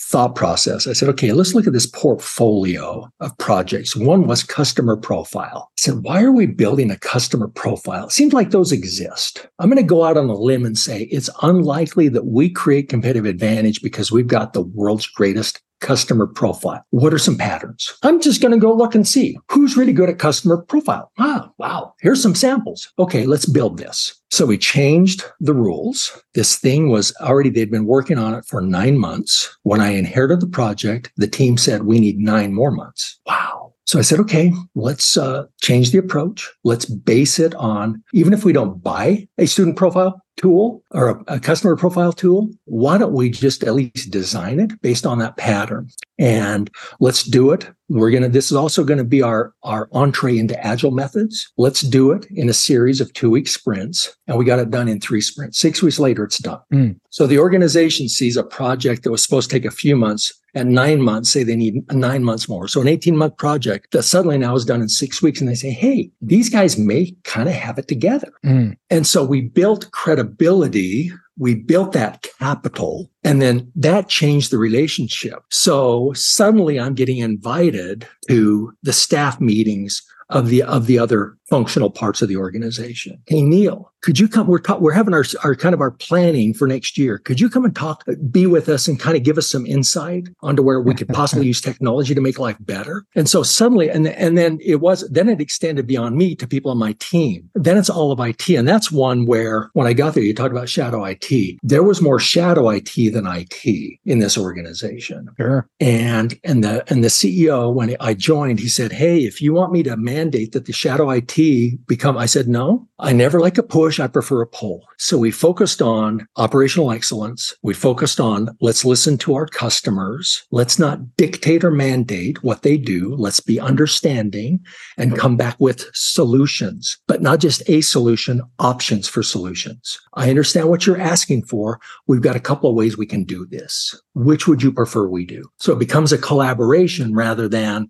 thought process. I said, okay, let's look at this portfolio of projects. One was customer profile. I said, why are we building a customer profile? It seems like those exist. I'm going to go out on a limb and say it's unlikely that we create competitive advantage because we've got the world's greatest customer profile. What are some patterns? I'm just going to go look and see who's really good at customer profile. Ah, wow. Here's some samples. Okay, let's build this. So we changed the rules. This thing was already, they'd been working on it for nine months. When I inherited the project, the team said, we need nine more months. Wow. So I said, okay, let's uh, change the approach. Let's base it on, even if we don't buy a student profile, tool or a, a, customer profile tool, why don't we just at least design it based on that pattern? And let's do it. We're going to, this is also going to be our, our entree into agile methods. Let's do it in a series of two week sprints. And we got it done in three sprints. Six weeks later, it's done. Mm. So the organization sees a project that was supposed to take a few months at nine months, say they need nine months more. So an 18 month project that suddenly now is done in six weeks. And they say, Hey, these guys may kind of have it together. Mm. And so we built credibility we built that capital and then that changed the relationship. So suddenly I'm getting invited to the staff meetings of the of the other functional parts of the organization. Hey Niel, could you come? We're ta- we're having our our kind of our planning for next year. Could you come and talk, uh, be with us, and kind of give us some insight onto where we could possibly use technology to make life better? And so suddenly, and and then it was then it extended beyond me to people on my team. Then it's all of IT, and that's one where when I got there, you talked about shadow IT. There was more shadow IT than IT in this organization. Sure. And and the and the CEO when I joined, he said, "Hey, if you want me to mandate that the shadow IT become," I said, "No, I never like a push." I prefer a pull. So we focused on operational excellence. We focused on let's listen to our customers. Let's not dictate or mandate what they do. Let's be understanding and come back with solutions, but not just a solution, options for solutions. I understand what you're asking for. We've got a couple of ways we can do this. Which would you prefer we do? So it becomes a collaboration rather than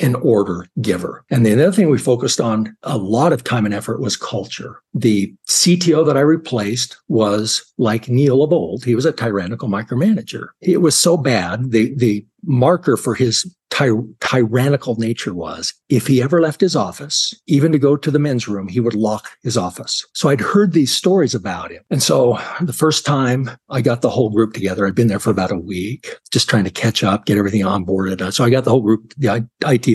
an order giver. And the other thing we focused on a lot of time and effort was culture. The CTO that I replaced was like Niel of old. He was a tyrannical micromanager. It was so bad. The, the marker for his ty- tyrannical nature was. If he ever left his office, even to go to the men's room, he would lock his office. So I'd heard these stories about him. And so the first time I got the whole group together, I'd been there for about a week, just trying to catch up, get everything onboarded. So I got the whole group, the IT,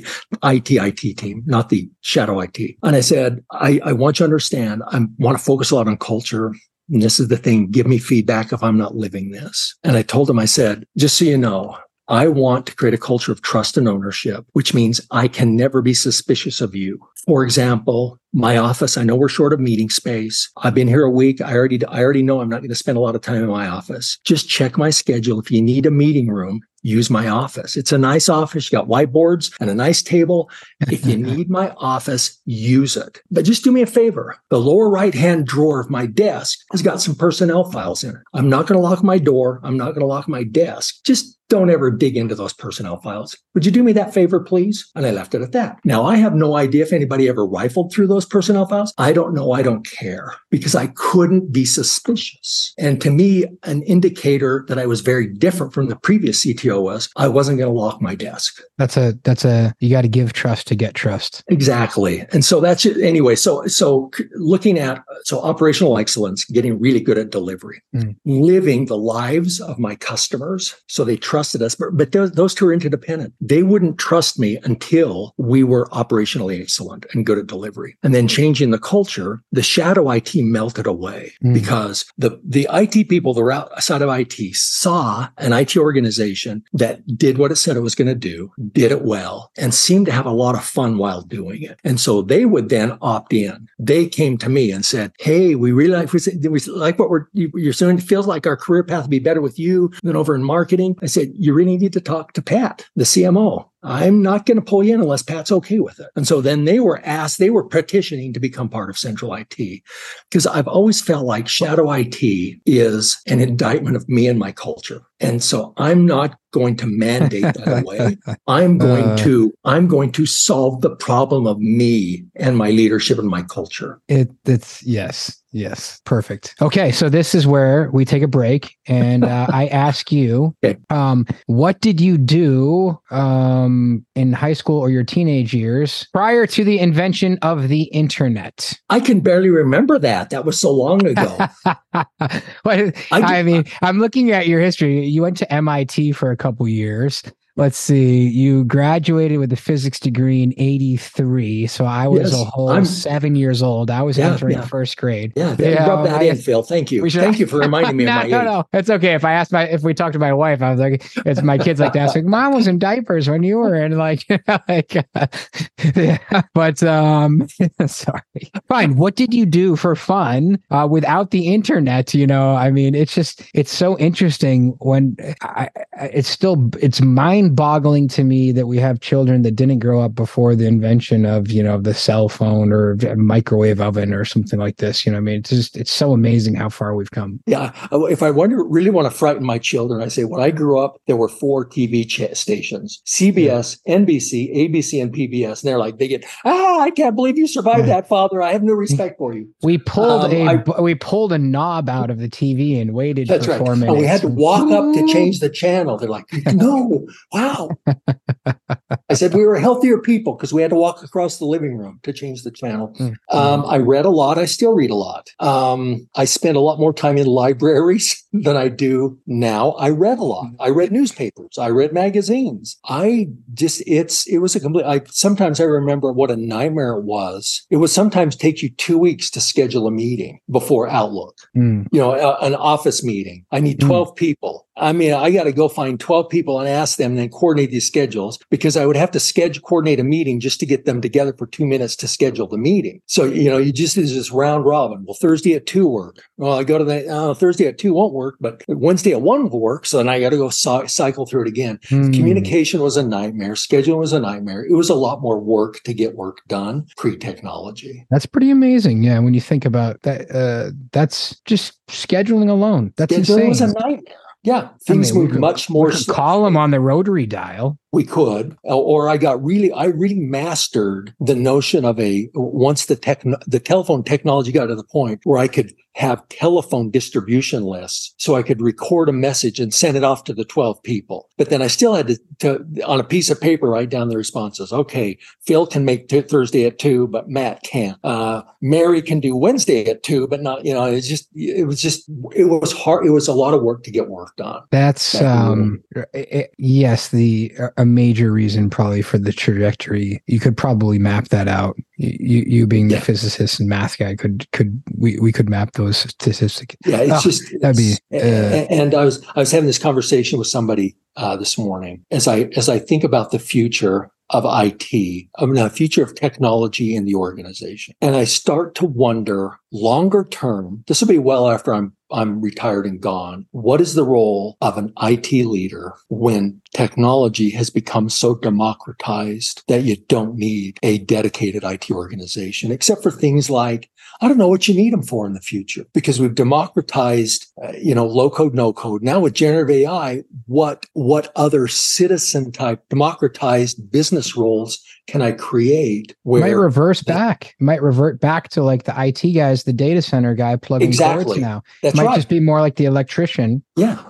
IT, IT team, not the shadow IT. And I said, I, I want you to understand, I want to focus a lot on culture. And this is the thing. Give me feedback if I'm not living this. And I told him, I said, just so you know, I want to create a culture of trust and ownership, which means I can never be suspicious of you. For example, my office, I know we're short of meeting space. I've been here a week. I already, I already know I'm not going to spend a lot of time in my office. Just check my schedule. If you need a meeting room, use my office. It's a nice office. You got whiteboards and a nice table. If you need my office, use it. But just do me a favor. The lower right hand drawer of my desk has got some personnel files in it. I'm not going to lock my door. I'm not going to lock my desk. Just don't ever dig into those personnel files. Would you do me that favor, please? And I left it at that. Now, I have no idea if anybody ever rifled through those personnel files. I don't know. I don't care because I couldn't be suspicious. And to me, an indicator that I was very different from the previous CTO was I wasn't going to lock my desk. That's a, that's a, you got to give trust to get trust. Exactly. And so that's it. Anyway, so, so looking at, so operational excellence, getting really good at delivery, mm. living the lives of my customers. So they trusted us, but, but those, those two are interdependent. They wouldn't trust me until we were operationally excellent and good at delivery. And then changing the culture, the shadow IT melted away mm. because the, the IT people, the outside of IT saw an IT organization that did what it said it was going to do, did it well, and seemed to have a lot of fun while doing it. And so they would then opt in. They came to me and said, Hey, we really like, we like what we're, you're doing. It feels like our career path would be better with you than over in marketing. I said, you really need to talk to Pat, the CMO. I'm not going to pull you in unless Pat's okay with it. And so then they were asked, they were petitioning to become part of central IT because I've always felt like shadow IT is an indictment of me and my culture. And so I'm not going to mandate that away. I'm going uh, to I'm going to solve the problem of me and my leadership and my culture. It it's yes. Yes, perfect. Okay, so this is where we take a break, and uh, I ask you, okay. um, what did you do um, Um, in high school or your teenage years prior to the invention of the internet? I can barely remember that. That was so long ago. I, I mean, I'm looking at your history. You went to MIT for a couple years let's see, you graduated with a physics degree in 83. So I was yes, a whole I'm, seven years old. I was yeah, entering yeah. first grade. Yeah, yeah rub that I, in, Phil. Thank you. Should, Thank you for reminding me no, of my no, age. No, it's okay. If I asked my, if we talked to my wife, I was like, it's my kids like to ask, like, mom was in diapers when you were in like, like, uh, yeah. but, um, sorry. Fine. What did you do for fun, uh, without the internet? You know, I mean, it's just, it's so interesting when I, it's still, it's mind mind boggling to me that we have children that didn't grow up before the invention of, you know, the cell phone or microwave oven or something like this. You know, I mean, it's just, it's so amazing how far we've come. Yeah. If I wonder, really want to frighten my children, I say, when I grew up, there were four TV ch- stations CBS, yeah. NBC, ABC, and PBS. And they're like, they get, ah, I can't believe you survived that, father. I have no respect for you. We pulled um, a, I, we pulled a knob out of the TV and waited for right. four minutes. We had to walk up to change the channel. They're like, no, wow. I said we were healthier people because we had to walk across the living room to change the channel. Mm-hmm. Um, I read a lot. I still read a lot. Um, I spent a lot more time in libraries than I do now. I read a lot. I read newspapers. I read magazines. I just it's it was a complete. I sometimes I remember what a nightmare it was. It would sometimes take you two weeks to schedule a meeting before Outlook. Mm. You know, a, an office meeting. I need twelve mm. people. I mean, I got to go find 12 people and ask them and then coordinate these schedules because I would have to schedule, coordinate a meeting just to get them together for two minutes to schedule the meeting. So, you know, you just, is this round robin. Well, Thursday at two work. Well, I go to the, uh, Thursday at two won't work, but Wednesday at one will work. So then I got to go so- cycle through it again. Hmm. Communication was a nightmare. Scheduling was a nightmare. It was a lot more work to get work done pre technology. That's pretty amazing. Yeah. When you think about that, uh, that's just scheduling alone. That's scheduling insane. was a nightmare. Yeah, things I mean, move much more. Call them on the rotary dial. We could, or I got really, I really mastered the notion of a once the tech, the telephone technology got to the point where I could have telephone distribution lists so I could record a message and send it off to the 12 people. But then I still had to, to on a piece of paper, write down the responses. Okay. Phil can make t- Thursday at two, but Matt can't. Uh, Mary can do Wednesday at two, but not, you know, it's just, it was just, it was hard. It was a lot of work to get work done. That's, um, it, yes, the, a major reason probably for the trajectory. You could probably map that out. You, you being yeah. the physicist and math guy could, could, we, we could map those statistics. Yeah. It's oh, just, that'd be, uh, and, and I was, I was having this conversation with somebody uh, this morning as I as I think about the future of IT, I mean, the future of technology in the organization, and I start to wonder longer term. This will be well after I'm I'm retired and gone. What is the role of an IT leader when technology has become so democratized that you don't need a dedicated IT organization, except for things like, I don't know what you need them for in the future because we've democratized, uh, you know, low code, no code. Now with generative AI, what, what other citizen type democratized business roles can I create where might reverse back, might revert back to like the IT guys, the data center guy plugging exactly. cords now. That's might right. just be more like the electrician. Yeah.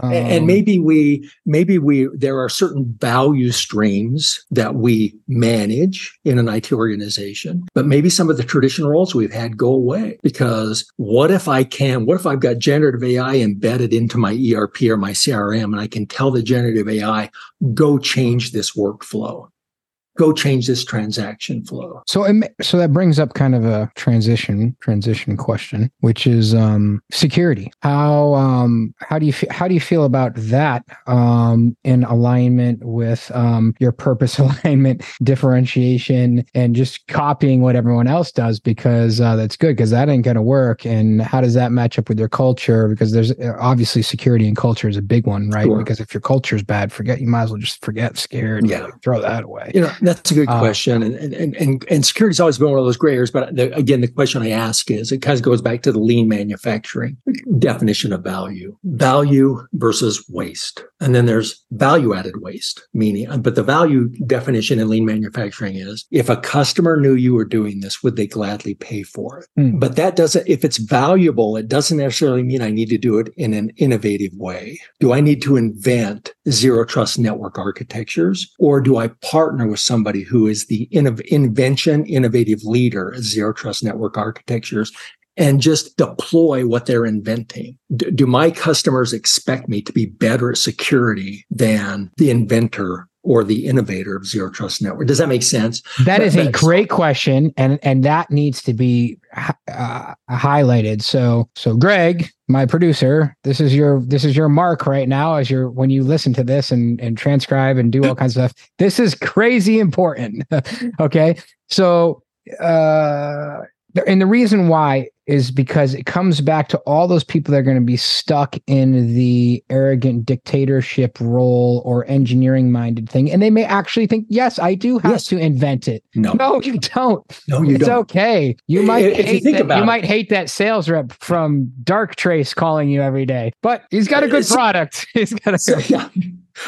Um, and maybe we maybe we there are certain value streams that we manage in an IT organization, but maybe some of the traditional roles we've had go away because what if I can, what if I've got generative AI embedded into my ERP or my CRM and I can tell the generative AI, go change this workflow go change this transaction flow. So, so that brings up kind of a transition transition question, which is um, security. How um, how do you fe- how do you feel about that um, in alignment with um, your purpose alignment, differentiation, and just copying what everyone else does because uh, that's good because that ain't going to work. And how does that match up with your culture? Because there's obviously security and culture is a big one, right? Sure. Because if your culture is bad, forget you might as well just forget scared. Yeah, throw that away. You know that's a good uh, question, and and and and security's always been one of those gray areas. But the, again, the question I ask is, it kind of goes back to the lean manufacturing definition of value: value versus waste, and then there's value-added waste. Meaning, but the value definition in lean manufacturing is if a customer knew you were doing this, would they gladly pay for it? Mm. But that doesn't. If it's valuable, it doesn't necessarily mean I need to do it in an innovative way. Do I need to invent zero trust network architectures, or do I partner with some somebody who is the innov- invention innovative leader at zero trust network architectures and just deploy what they're inventing. D- do my customers expect me to be better at security than the inventor or the innovator of zero trust network. Does that make sense? That is a great question, and and that needs to be uh, highlighted. So so Greg, my producer, this is your this is your mark right now as you're when you listen to this and and transcribe and do all kinds of stuff. This is crazy important. okay, so uh and the reason why is because it comes back to all those people that are going to be stuck in the arrogant dictatorship role or engineering minded thing. And they may actually think, yes, I do have yes. to invent it. No, no, you don't. No, you it's don't. It's okay. You might if hate you that, you might hate that sales rep from Darktrace calling you every day, but he's got a good product. He's got a so, yeah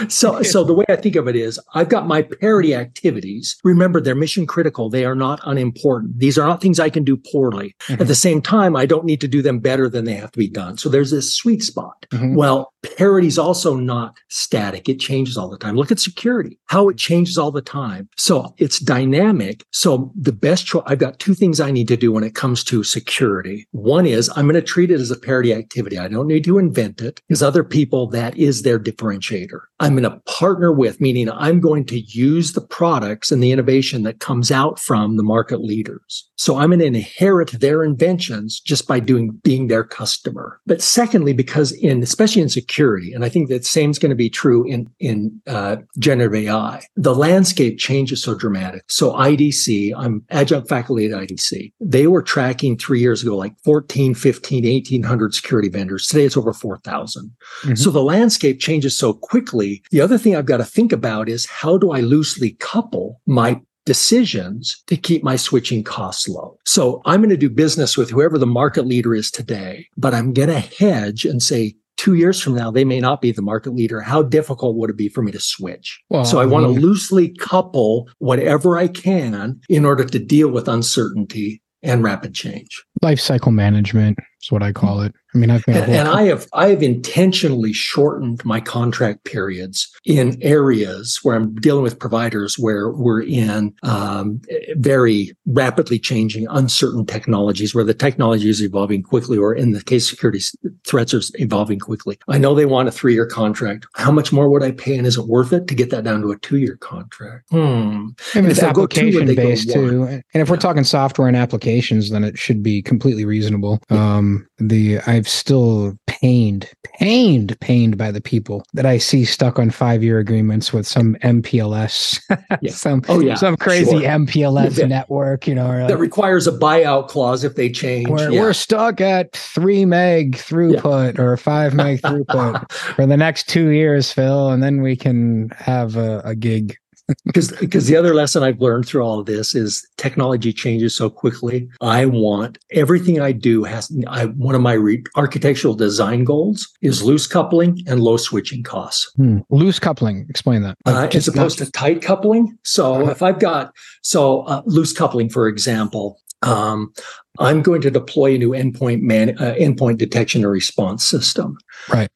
so, so the way I think of it is I've got my parity activities. Remember, they're mission critical. They are not unimportant. These are not things I can do poorly. Mm-hmm. At the same time, I don't need to do them better than they have to be done. So there's this sweet spot. Mm-hmm. Well, parity is also not static. It changes all the time. Look at security, how it changes all the time. So it's dynamic. So the best choice, I've got two things I need to do when it comes to security. One is I'm going to treat it as a parity activity. I don't need to invent it because other people, that is their differentiator. I'm going to partner with, meaning I'm going to use the products and the innovation that comes out from the market leaders. So I'm going to inherit their inventions just by doing, being their customer. But secondly, because in, especially in security, and I think that same is going to be true in, in, uh, generative AI, the landscape changes so dramatic. So IDC, I'm adjunct faculty at IDC. They were tracking three years ago, like 14, 15, 1800 security vendors. Today it's over 4,000. Mm-hmm. So the landscape changes so quickly the other thing I've got to think about is how do I loosely couple my decisions to keep my switching costs low. So I'm going to do business with whoever the market leader is today, but I'm going to hedge and say, two years from now, they may not be the market leader. How difficult would it be for me to switch? Well, so I, I want to loosely couple whatever I can in order to deal with uncertainty and rapid change. Life cycle management is what I call it. I mean, I've and, and I have I have intentionally shortened my contract periods in areas where I'm dealing with providers where we're in um, very rapidly changing, uncertain technologies, where the technology is evolving quickly, or in the case security threats are evolving quickly. I know they want a three year contract. How much more would I pay, and is it worth it to get that down to a two year contract? Hmm. I mean, it's application two, based too, and if we're talking software and applications, then it should be completely reasonable. Yeah. Um, the I've still pained, pained, pained by the people that I see stuck on five year agreements with some MPLS, yeah. some oh yeah, some crazy sure. MPLS yeah. network, you know, like, that requires a buyout clause if they change. We're, yeah. we're stuck at three meg throughput or five meg throughput for the next two years, Phil, and then we can have a, a gig because because the other lesson I've learned through all of this is technology changes so quickly. I want everything I do has I one of my re- architectural design goals is loose coupling and low switching costs. Hmm. Loose coupling, explain that. Uh, as opposed to tight coupling. So uh-huh. if I've got so uh, loose coupling, for example, um, I'm going to deploy a new endpoint man uh, endpoint detection and response system. Right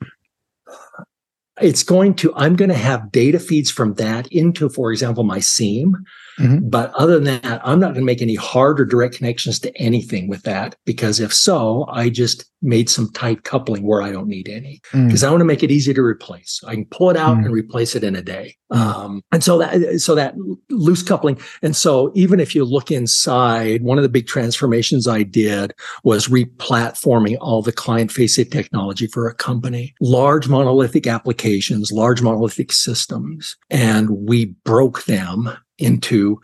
it's going to i'm going to have data feeds from that into for example my SIEM Mm-hmm. But other than that, I'm not going to make any hard or direct connections to anything with that because if so, I just made some tight coupling where I don't need any because mm. I want to make it easy to replace. I can pull it out mm. and replace it in a day. Mm. Um, and so that so that loose coupling. And so even if you look inside, one of the big transformations I did was replatforming all the client-facing technology for a company, large monolithic applications, large monolithic systems, and we broke them into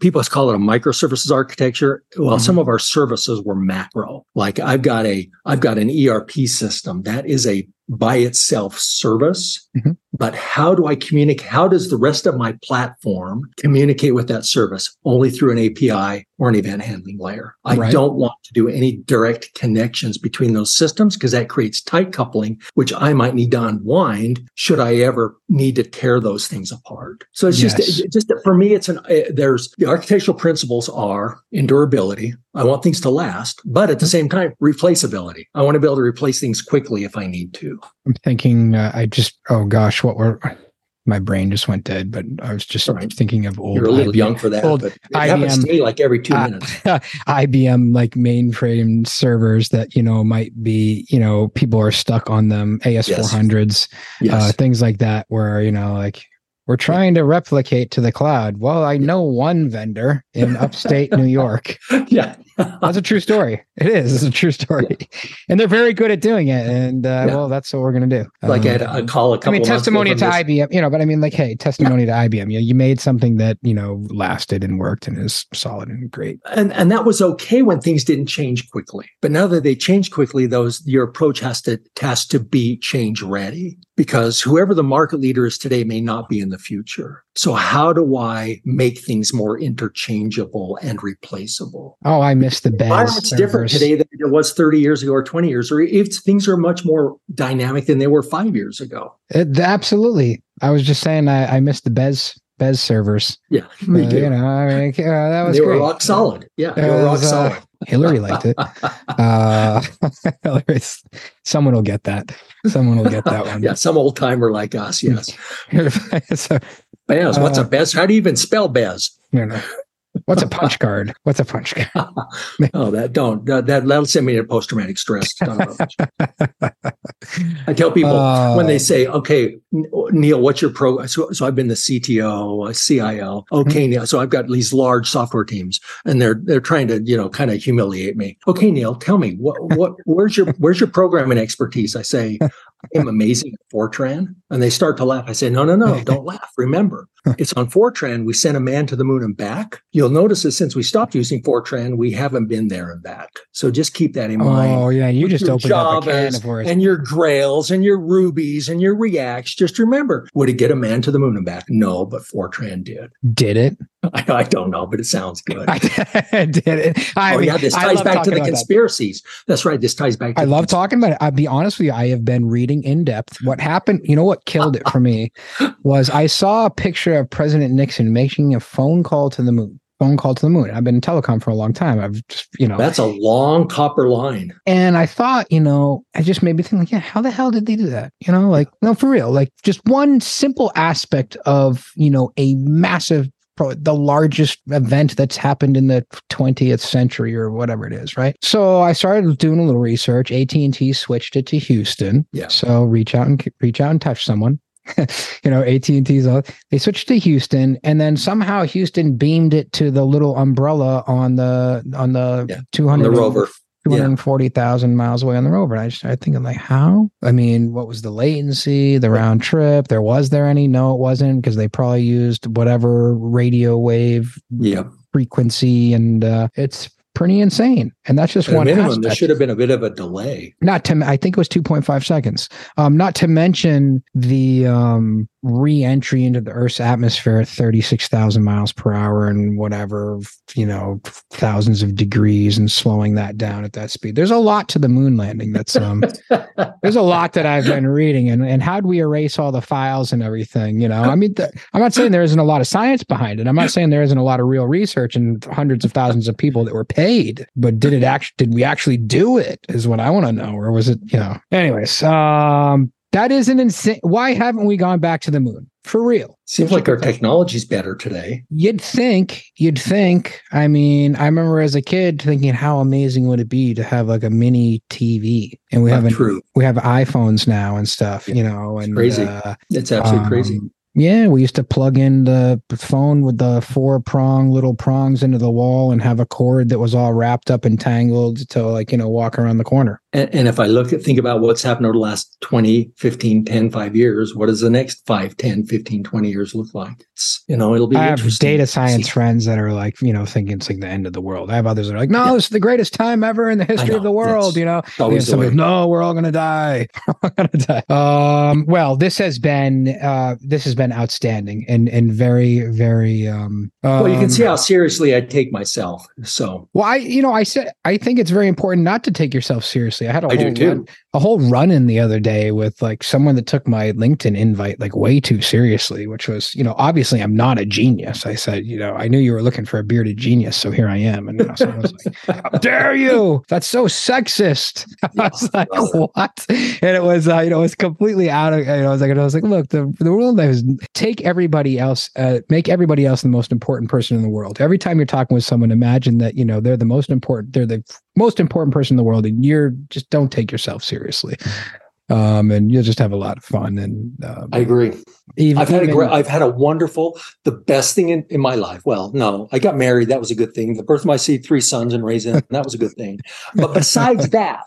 people call it a microservices architecture. Well, mm-hmm. some of our services were macro. Like I've got a I've got an ERP system that is a by itself service, mm-hmm. but how do I communicate? How does the rest of my platform communicate with that service? Only through an API or an event handling layer. I right. don't want to do any direct connections between those systems because that creates tight coupling, which I might need to unwind should I ever need to tear those things apart. So it's yes. just, just for me, it's an, uh, there's the architectural principles are endurability. I want things to last, but at the same time, replaceability. I want to be able to replace things quickly if I need to. I'm thinking, uh, I just, oh gosh, what were, my brain just went dead, but I was just right. thinking of old. You're a little IBM, young for that, old but it IBM, happens to me like every two uh, minutes. IBM like mainframe servers that you know might be you know people are stuck on them AS four hundreds, uh, things like that, where you know like we're trying to replicate to the cloud. Well, I know one vendor in upstate New York. Yeah. That's a true story. It is. It's a true story. Yeah. And they're very good at doing it. And uh, yeah. well, that's what we're going to do. Like um, I had a call a couple I mean, testimony to this. IBM, you know, but I mean, like, hey, testimony yeah. to IBM. You, know, you made something that, you know, lasted and worked and is solid and great. And and that was okay when things didn't change quickly. But now that they change quickly, those your approach has to has to be change ready because whoever the market leader is today may not be in the future. So how do I make things more interchangeable and replaceable? Oh, I miss the best. It's different today than it was 30 years ago or 20 years, or if things are much more dynamic than they were five years ago. It, absolutely. I was just saying I, I miss the Bez Bez servers. Yeah, me uh, too. You know, I mean, uh, that was they great. were rock solid. Yeah, they were rock uh, solid. Hillary liked it. Uh, someone will get that. Someone will get that one. yeah, some old timer like us. Yes. so, Bez. What's a uh, Bez? How do you even spell Bez? You know. What's a punch card? What's a punch card? oh, that don't that, that'll send me to post traumatic stress. I tell people uh, when they say, "Okay, Niel, what's your pro?" So, so I've been the CTO, CIO. Okay, mm-hmm. Niel. So I've got these large software teams, and they're they're trying to you know kind of humiliate me. Okay, Niel, tell me what what where's your where's your programming expertise? I say I'm amazing at Fortran. And they start to laugh. I say, no, no, no, don't laugh. Remember, it's on Fortran. We sent a man to the moon and back. You'll notice that since we stopped using Fortran, we haven't been there and back. So just keep that in mind. Oh, yeah. You just opened Javas up a can of worms. And your Grails and your Rubies and your Reacts. Just remember, would it get a man to the moon and back? No, but Fortran did. Did it? I, I don't know, but it sounds good. I did it. I oh, mean, yeah. This ties back to the conspiracies. That. That's right. This ties back I love talking about it. I'll be honest with you. I have been reading in depth. What happened? You know what killed it for me was I saw a picture of President Nixon making a phone call to the moon. phone call to the moon. I've been in telecom for a long time. I've just, you know, that's a long copper line. And I thought, you know, I just made me think, like, yeah, how the hell did they do that? You know, like, no, for real, like just one simple aspect of, you know, a massive the largest event that's happened in the 20th century or whatever it is right? So i started doing a little research. At&t switched it to houston. Yeah. So reach out and reach out and touch someone. You know, AT&T's they switched to Houston and then somehow Houston beamed it to the little umbrella on the on the yeah, 200 on the rover. 240,000 yeah. miles away on the rover. And I just started thinking like, how? I mean, what was the latency, the round trip? There was there any? No, it wasn't because they probably used whatever radio wave yeah. frequency. And uh, it's pretty insane. And that's just At one minimum. Aspect. There should have been a bit of a delay. Not to, I think it was 2.5 seconds. Um, not to mention the um, re-entry into the Earth's atmosphere at 36,000 miles per hour and whatever, you know, thousands of degrees and slowing that down at that speed. There's a lot to the moon landing. That's um, there's a lot that I've been reading and and how'd we erase all the files and everything? You know, I mean, the, I'm not saying there isn't a lot of science behind it. I'm not saying there isn't a lot of real research and hundreds of thousands of people that were paid, but did it actually? Did we actually do it? Is what I want to know, or was it? You know. Anyways, um, that is an insane. Why haven't we gone back to the moon? For real. Seems like our technology's better today. You'd think, you'd think. I mean, I remember as a kid thinking how amazing would it be to have like a mini TV. And we Not have true. we have iPhones now and stuff, you know, and crazy. Uh, it's absolutely um, crazy. Yeah, we used to plug in the phone with the four prong little prongs into the wall and have a cord that was all wrapped up and tangled to like, you know, walk around the corner. And, and, if I look at, think about what's happened over the last 20, 15, 10, 5 years, what does the next 5, 10, 15, 20 years look like? It's, you know, it'll be I have data science friends that are like, you know, thinking it's like the end of the world. I have others that are like, no, yeah. this is the greatest time ever in the history know, of the world, you know? Somebody, no, we're all going to die. we're going to die. Um, well, this has been, uh, this has been outstanding and, and very, very, um, well, you can see um, how seriously I take myself. So, well, I, you know, I said, I think it's very important not to take yourself seriously. I had a I whole run, a whole run in the other day with like someone that took my LinkedIn invite like way too seriously, which was, you know, obviously I'm not a genius. I said, you know, I knew you were looking for a bearded genius, so here I am. And someone was like, "How dare you? That's so sexist." I was like, "What?" And it was, uh, you know, it was completely out of. You know, I was like, I was like, "Look, the the world is take everybody else, uh, make everybody else the most important person in the world. Every time you're talking with someone, imagine that you know they're the most important. They're the most important person in the world, and you're just don't take yourself seriously. Um, and you'll just have a lot of fun. And uh, I agree. Even, I've had even, a great, I've had a wonderful, the best thing in, in my life. Well, no, I got married. That was a good thing. The birth of my seed, three sons and raising them, that was a good thing. But besides that,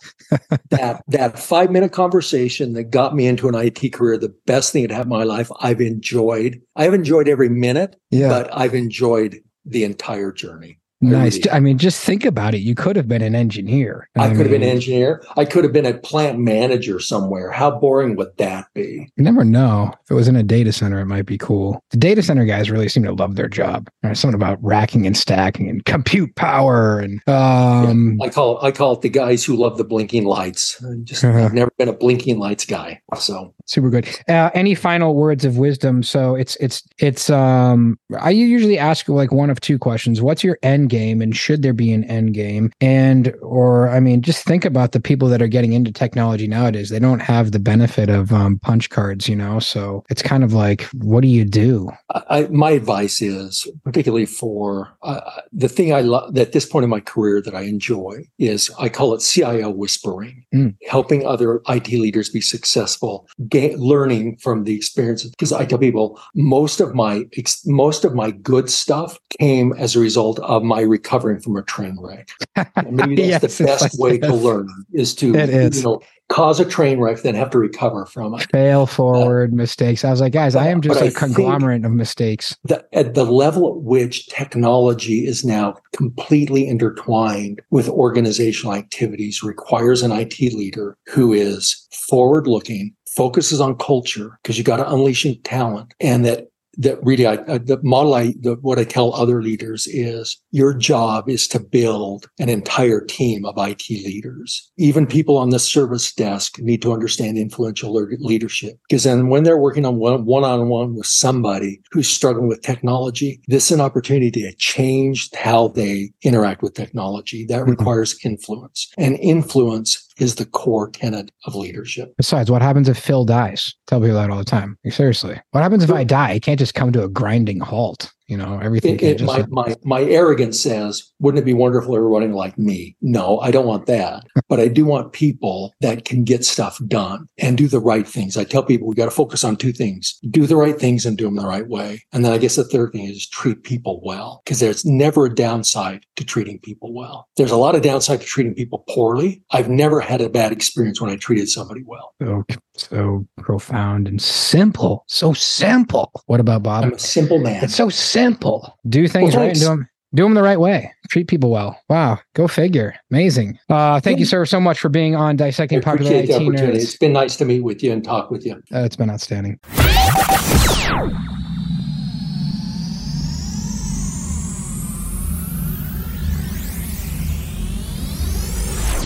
that, that five minute conversation that got me into an IT career, the best thing that happened in my life, I've enjoyed. I've enjoyed every minute, yeah. but I've enjoyed the entire journey. Nice. I mean, just think about it. You could have been an engineer. I, I could mean, have been an engineer. I could have been a plant manager somewhere. How boring would that be? You never know. If it was in a data center, it might be cool. The data center guys really seem to love their job. There's something about racking and stacking and compute power and um yeah, I call it, I call it the guys who love the blinking lights. I just I've never been a blinking lights guy. So super good. Uh, any final words of wisdom? So it's it's it's um I usually ask like one of two questions. What's your end game and should there be an end game and or i mean just think about the people that are getting into technology nowadays they don't have the benefit of um, punch cards you know so it's kind of like what do you do I, my advice is particularly for uh, the thing i love at this point in my career that i enjoy is i call it cio whispering mm. helping other it leaders be successful ga- learning from the experiences because i tell people most of my most of my good stuff came as a result of my recovering from a train wreck. And maybe that's yes, the best way to learn is to you know cause a train wreck, then have to recover from it. Fail forward uh, mistakes. I was like, guys, I am just a conglomerate of mistakes. The, at the level at which technology is now completely intertwined with organizational activities requires an IT leader who is forward looking, focuses on culture because you got to unleash talent and that that really I, the model I the, what I tell other leaders is your job is to build an entire team of IT leaders. Even people on the service desk need to understand influential leadership because then when they're working on one one on one with somebody who's struggling with technology, this is an opportunity to change how they interact with technology. That mm-hmm. requires influence, and influence is the core tenet of leadership. Besides, what happens if Phil dies? Tell people that all the time. Seriously. What happens if I die? I can't just come to a grinding halt. You know, everything. It, it, my, my, my arrogance says, wouldn't it be wonderful if running like me? No, I don't want that. but I do want people that can get stuff done and do the right things. I tell people we got to focus on two things do the right things and do them the right way. And then I guess the third thing is treat people well, because there's never a downside to treating people well. There's a lot of downside to treating people poorly. I've never had a bad experience when I treated somebody well. So, so profound and simple. So simple. What about Bob? I'm a simple man. It's so simple simple. Do things well, right and do them do them the right way. Treat people well. Wow, go figure. Amazing. Uh, thank you, sir, so much for being on dissecting popular IT nerds. It's been nice to meet with you and talk with you. Uh, it's been outstanding.